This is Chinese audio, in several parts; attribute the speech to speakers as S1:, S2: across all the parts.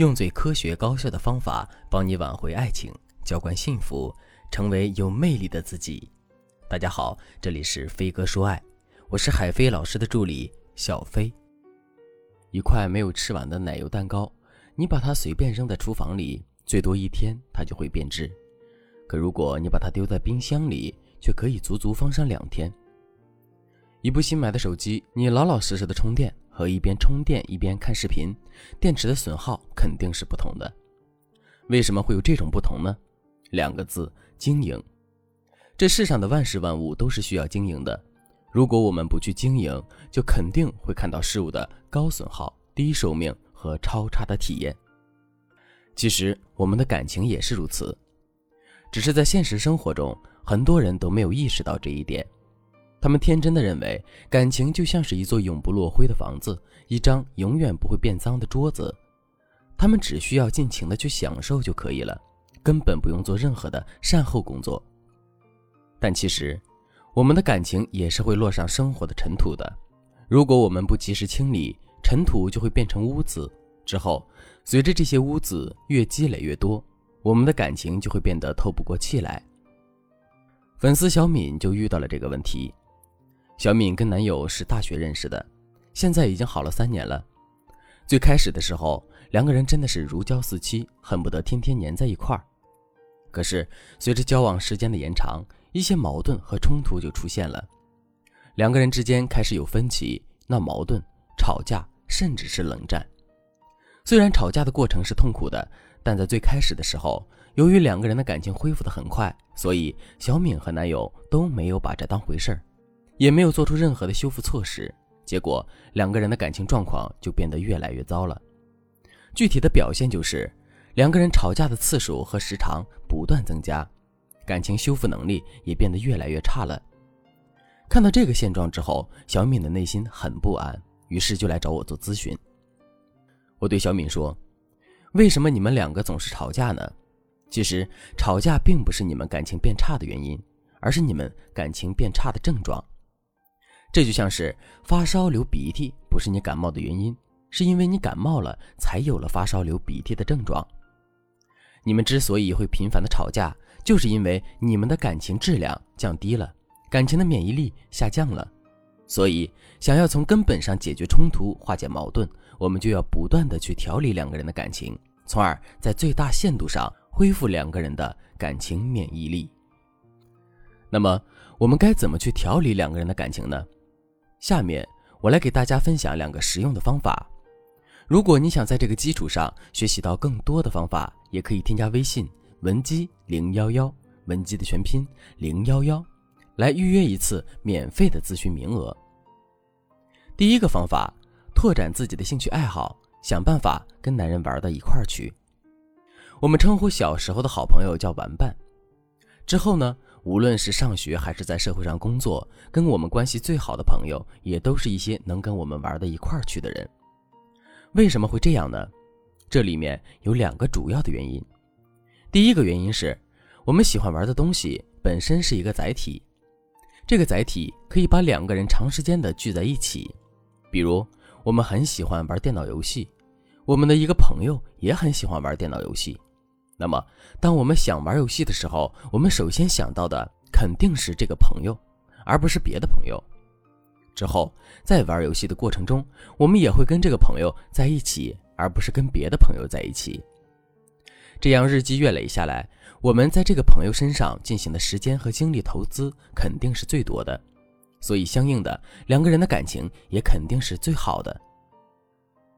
S1: 用最科学高效的方法帮你挽回爱情，浇灌幸福，成为有魅力的自己。大家好，这里是飞哥说爱，我是海飞老师的助理小飞。一块没有吃完的奶油蛋糕，你把它随便扔在厨房里，最多一天它就会变质。可如果你把它丢在冰箱里，却可以足足放上两天。一部新买的手机，你老老实实的充电。和一边充电一边看视频，电池的损耗肯定是不同的。为什么会有这种不同呢？两个字：经营。这世上的万事万物都是需要经营的。如果我们不去经营，就肯定会看到事物的高损耗、低寿命和超差的体验。其实我们的感情也是如此，只是在现实生活中，很多人都没有意识到这一点。他们天真的认为，感情就像是一座永不落灰的房子，一张永远不会变脏的桌子，他们只需要尽情的去享受就可以了，根本不用做任何的善后工作。但其实，我们的感情也是会落上生活的尘土的。如果我们不及时清理，尘土就会变成污渍，之后随着这些污渍越积累越多，我们的感情就会变得透不过气来。粉丝小敏就遇到了这个问题。小敏跟男友是大学认识的，现在已经好了三年了。最开始的时候，两个人真的是如胶似漆，恨不得天天黏在一块儿。可是随着交往时间的延长，一些矛盾和冲突就出现了，两个人之间开始有分歧、闹矛盾、吵架，甚至是冷战。虽然吵架的过程是痛苦的，但在最开始的时候，由于两个人的感情恢复的很快，所以小敏和男友都没有把这当回事儿。也没有做出任何的修复措施，结果两个人的感情状况就变得越来越糟了。具体的表现就是，两个人吵架的次数和时长不断增加，感情修复能力也变得越来越差了。看到这个现状之后，小敏的内心很不安，于是就来找我做咨询。我对小敏说：“为什么你们两个总是吵架呢？其实吵架并不是你们感情变差的原因，而是你们感情变差的症状。”这就像是发烧流鼻涕，不是你感冒的原因，是因为你感冒了才有了发烧流鼻涕的症状。你们之所以会频繁的吵架，就是因为你们的感情质量降低了，感情的免疫力下降了。所以，想要从根本上解决冲突、化解矛盾，我们就要不断的去调理两个人的感情，从而在最大限度上恢复两个人的感情免疫力。那么，我们该怎么去调理两个人的感情呢？下面我来给大家分享两个实用的方法。如果你想在这个基础上学习到更多的方法，也可以添加微信文姬零幺幺，文姬的全拼零幺幺，来预约一次免费的咨询名额。第一个方法，拓展自己的兴趣爱好，想办法跟男人玩到一块儿去。我们称呼小时候的好朋友叫玩伴，之后呢？无论是上学还是在社会上工作，跟我们关系最好的朋友，也都是一些能跟我们玩到一块儿去的人。为什么会这样呢？这里面有两个主要的原因。第一个原因是，我们喜欢玩的东西本身是一个载体，这个载体可以把两个人长时间的聚在一起。比如，我们很喜欢玩电脑游戏，我们的一个朋友也很喜欢玩电脑游戏。那么，当我们想玩游戏的时候，我们首先想到的肯定是这个朋友，而不是别的朋友。之后，在玩游戏的过程中，我们也会跟这个朋友在一起，而不是跟别的朋友在一起。这样日积月累下来，我们在这个朋友身上进行的时间和精力投资肯定是最多的，所以相应的，两个人的感情也肯定是最好的。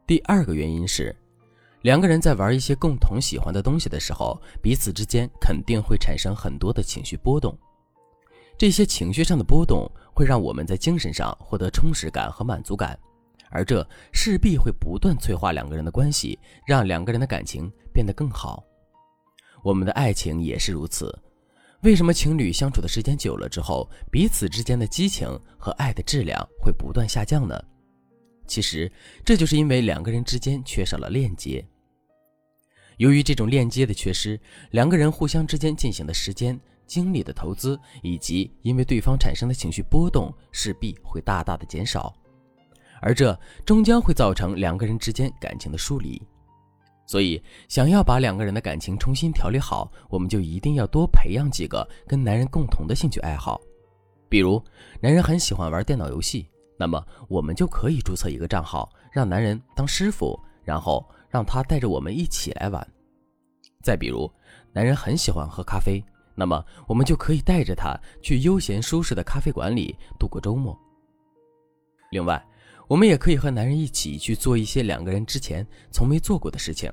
S1: 第二个原因是。两个人在玩一些共同喜欢的东西的时候，彼此之间肯定会产生很多的情绪波动。这些情绪上的波动会让我们在精神上获得充实感和满足感，而这势必会不断催化两个人的关系，让两个人的感情变得更好。我们的爱情也是如此。为什么情侣相处的时间久了之后，彼此之间的激情和爱的质量会不断下降呢？其实这就是因为两个人之间缺少了链接。由于这种链接的缺失，两个人互相之间进行的时间、精力的投资，以及因为对方产生的情绪波动，势必会大大的减少，而这终将会造成两个人之间感情的疏离。所以，想要把两个人的感情重新调理好，我们就一定要多培养几个跟男人共同的兴趣爱好。比如，男人很喜欢玩电脑游戏，那么我们就可以注册一个账号，让男人当师傅，然后让他带着我们一起来玩。再比如，男人很喜欢喝咖啡，那么我们就可以带着他去悠闲舒适的咖啡馆里度过周末。另外，我们也可以和男人一起去做一些两个人之前从没做过的事情。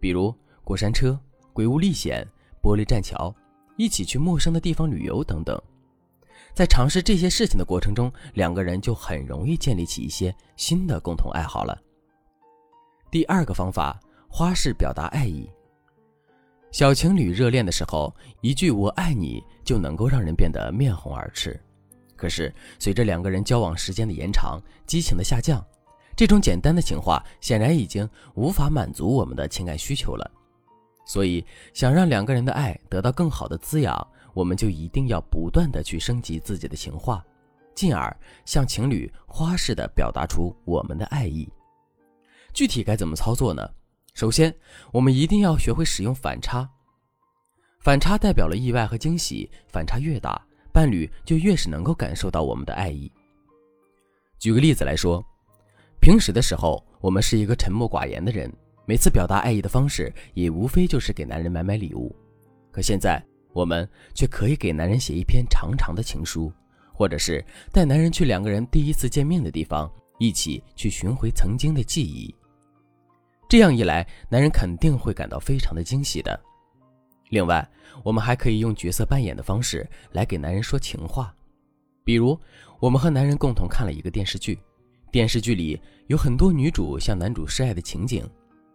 S1: 比如过山车、鬼屋历险、玻璃栈桥，一起去陌生的地方旅游等等。在尝试这些事情的过程中，两个人就很容易建立起一些新的共同爱好了。第二个方法，花式表达爱意。小情侣热恋的时候，一句“我爱你”就能够让人变得面红耳赤。可是，随着两个人交往时间的延长，激情的下降。这种简单的情话显然已经无法满足我们的情感需求了，所以想让两个人的爱得到更好的滋养，我们就一定要不断的去升级自己的情话，进而向情侣花式的表达出我们的爱意。具体该怎么操作呢？首先，我们一定要学会使用反差。反差代表了意外和惊喜，反差越大，伴侣就越是能够感受到我们的爱意。举个例子来说。平时的时候，我们是一个沉默寡言的人，每次表达爱意的方式也无非就是给男人买买礼物。可现在，我们却可以给男人写一篇长长的情书，或者是带男人去两个人第一次见面的地方，一起去寻回曾经的记忆。这样一来，男人肯定会感到非常的惊喜的。另外，我们还可以用角色扮演的方式来给男人说情话，比如，我们和男人共同看了一个电视剧。电视剧里有很多女主向男主示爱的情景，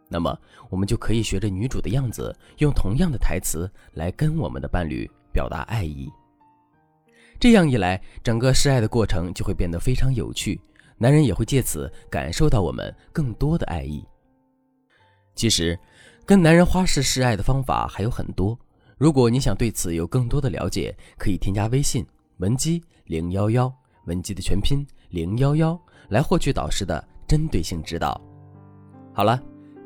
S1: 那么我们就可以学着女主的样子，用同样的台词来跟我们的伴侣表达爱意。这样一来，整个示爱的过程就会变得非常有趣，男人也会借此感受到我们更多的爱意。其实，跟男人花式示爱的方法还有很多，如果你想对此有更多的了解，可以添加微信文姬零幺幺，文姬的全拼零幺幺。来获取导师的针对性指导。好了，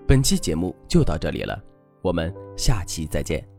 S1: 本期节目就到这里了，我们下期再见。